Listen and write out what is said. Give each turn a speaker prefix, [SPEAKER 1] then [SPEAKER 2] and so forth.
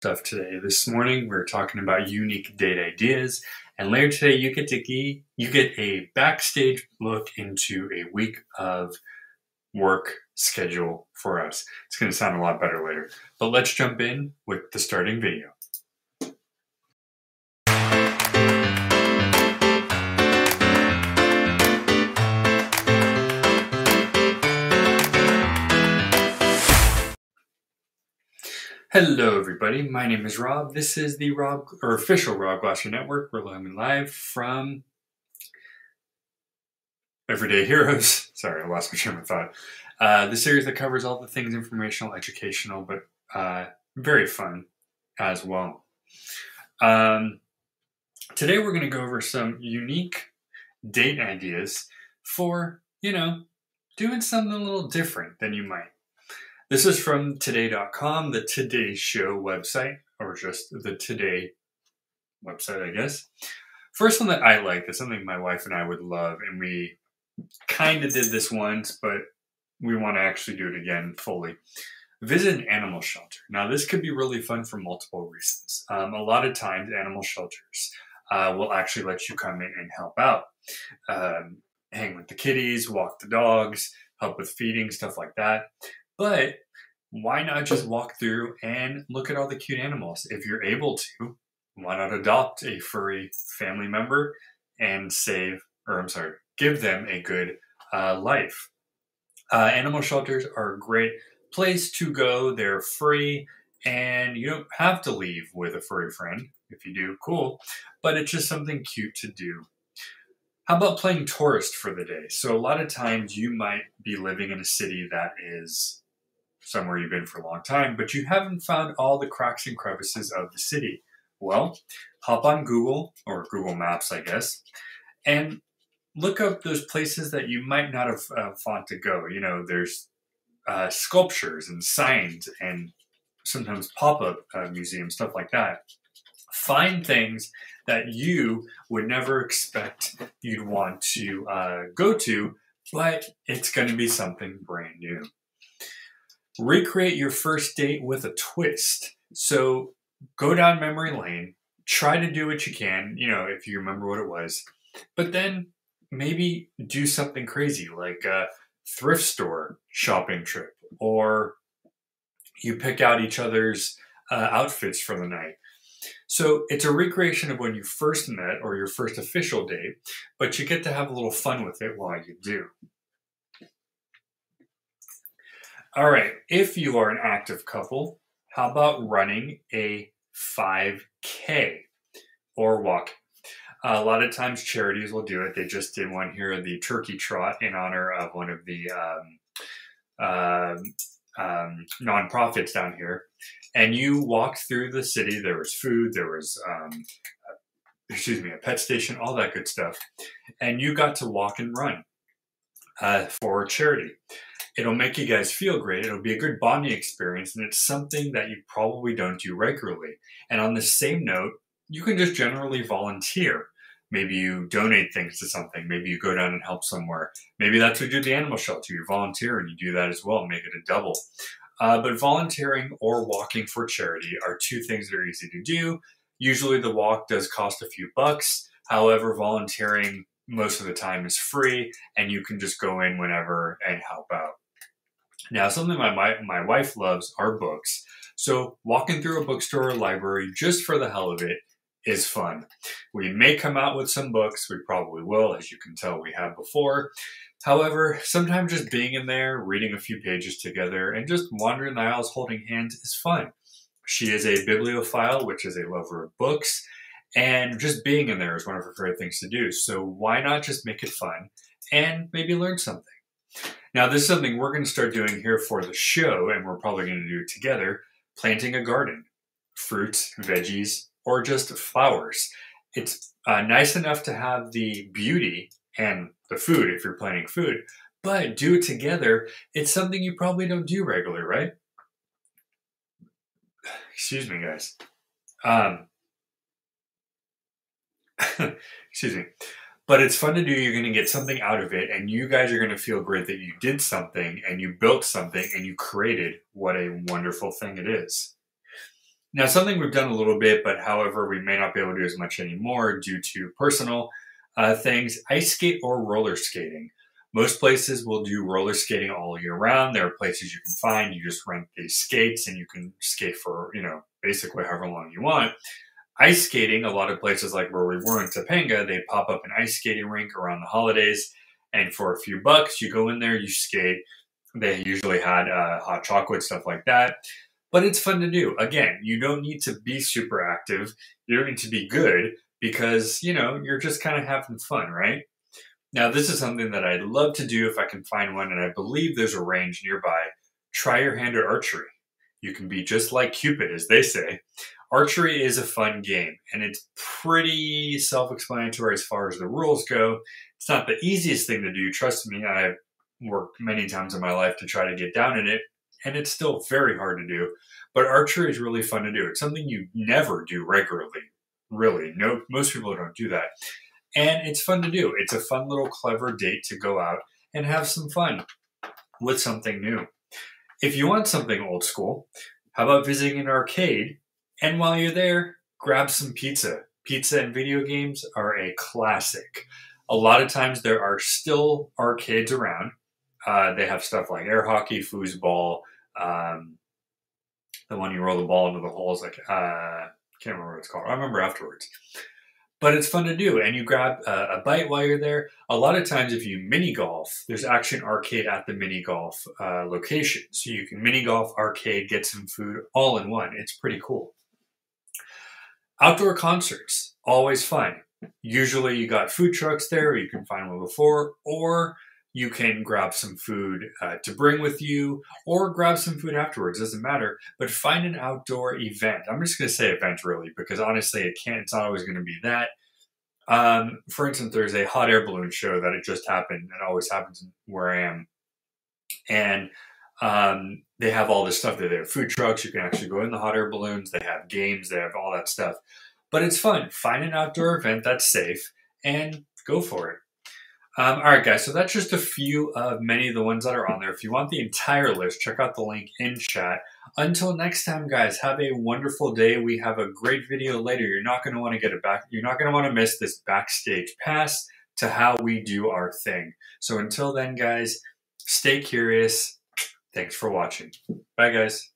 [SPEAKER 1] stuff today. This morning we're talking about unique date ideas, and later today you get to ge- you get a backstage look into a week of work schedule for us. It's going to sound a lot better later. But let's jump in with the starting video. Hello, everybody. My name is Rob. This is the Rob or official Rob Glasser Network. We're live from Everyday Heroes. Sorry, I lost my train of thought. Uh, the series that covers all the things informational, educational, but uh, very fun as well. Um, today, we're going to go over some unique date ideas for you know doing something a little different than you might. This is from today.com, the Today Show website, or just the Today website, I guess. First one that I like is something my wife and I would love, and we kind of did this once, but we want to actually do it again fully. Visit an animal shelter. Now, this could be really fun for multiple reasons. Um, a lot of times, animal shelters uh, will actually let you come in and help out. Um, hang with the kitties, walk the dogs, help with feeding, stuff like that. But why not just walk through and look at all the cute animals? If you're able to, why not adopt a furry family member and save, or I'm sorry, give them a good uh, life? Uh, animal shelters are a great place to go. They're free and you don't have to leave with a furry friend. If you do, cool. But it's just something cute to do. How about playing tourist for the day? So, a lot of times you might be living in a city that is somewhere you've been for a long time, but you haven't found all the cracks and crevices of the city. Well, hop on Google or Google Maps, I guess, and look up those places that you might not have uh, thought to go. You know, there's uh, sculptures and signs and sometimes pop up uh, museums, stuff like that. Find things that you would never expect you'd want to uh, go to, but it's going to be something brand new recreate your first date with a twist. So go down memory lane, try to do what you can, you know, if you remember what it was, but then maybe do something crazy like a thrift store shopping trip, or you pick out each other's uh, outfits for the night. So it's a recreation of when you first met or your first official date, but you get to have a little fun with it while you do. All right. If you are an active couple, how about running a 5K or walk? A lot of times charities will do it. They just did one here, the Turkey Trot, in honor of one of the um, uh, um, nonprofits down here. And you walked through the city. There was food. There was, um, excuse me, a pet station, all that good stuff. And you got to walk and run uh, for charity. It'll make you guys feel great. It'll be a good bonding experience, and it's something that you probably don't do regularly. And on the same note, you can just generally volunteer. Maybe you donate things to something. Maybe you go down and help somewhere. Maybe that's what you do at the animal shelter. You volunteer and you do that as well, make it a double. Uh, but volunteering or walking for charity are two things that are easy to do. Usually the walk does cost a few bucks. However, volunteering most of the time is free and you can just go in whenever and help out. Now, something my, my, my wife loves are books. So, walking through a bookstore or library just for the hell of it is fun. We may come out with some books, we probably will, as you can tell we have before. However, sometimes just being in there, reading a few pages together, and just wandering the aisles holding hands is fun. She is a bibliophile, which is a lover of books, and just being in there is one of her favorite things to do. So why not just make it fun and maybe learn something? Now, this is something we're going to start doing here for the show, and we're probably going to do it together planting a garden, fruits, veggies, or just flowers. It's uh, nice enough to have the beauty and the food if you're planting food, but do it together. It's something you probably don't do regularly, right? Excuse me, guys. Um, excuse me but it's fun to do. You're going to get something out of it, and you guys are going to feel great that you did something and you built something and you created what a wonderful thing it is. Now, something we've done a little bit, but however, we may not be able to do as much anymore due to personal uh, things ice skate or roller skating. Most places will do roller skating all year round. There are places you can find, you just rent these skates and you can skate for, you know, basically however long you want. Ice skating, a lot of places like where we were in Topanga, they pop up an ice skating rink around the holidays. And for a few bucks, you go in there, you skate. They usually had uh, hot chocolate, stuff like that. But it's fun to do. Again, you don't need to be super active. You don't need to be good because, you know, you're just kind of having fun, right? Now, this is something that I'd love to do if I can find one, and I believe there's a range nearby. Try your hand at archery. You can be just like Cupid, as they say. Archery is a fun game, and it's pretty self explanatory as far as the rules go. It's not the easiest thing to do, trust me. I've worked many times in my life to try to get down in it, and it's still very hard to do. But archery is really fun to do. It's something you never do regularly, really. No, most people don't do that. And it's fun to do. It's a fun little clever date to go out and have some fun with something new. If you want something old school, how about visiting an arcade? And while you're there, grab some pizza. Pizza and video games are a classic. A lot of times there are still arcades around. Uh, they have stuff like air hockey, foosball, um, the one you roll the ball into the holes. Like uh, can't remember what it's called. I remember afterwards but it's fun to do. And you grab a, a, bite while you're there. A lot of times, if you mini golf, there's Action arcade at the mini golf uh, location. So you can mini golf, arcade, get some food all in one. It's pretty cool. Outdoor concerts, always fun. Usually, you got food trucks there, you can find one before, or you can grab some food uh, to bring with you or grab some food afterwards doesn't matter. But find an outdoor event. I'm just going to say event really because honestly it can't it's not always going to be that. Um, for instance there's a hot air balloon show that it just happened it always happens where i am. And um, they have all this stuff there they have food trucks you can actually go in the hot air balloons they have games they have all that stuff but it's fun find an outdoor event that's safe and go for it um, all right, guys, so that's just a few of many of the ones that are on there. If you want the entire list, check out the link in chat. Until next time, guys, have a wonderful day. We have a great video later. You're not going to want to get it back. You're not going to want to miss this backstage pass to how we do our thing. So until then, guys, stay curious. Thanks for watching. Bye, guys.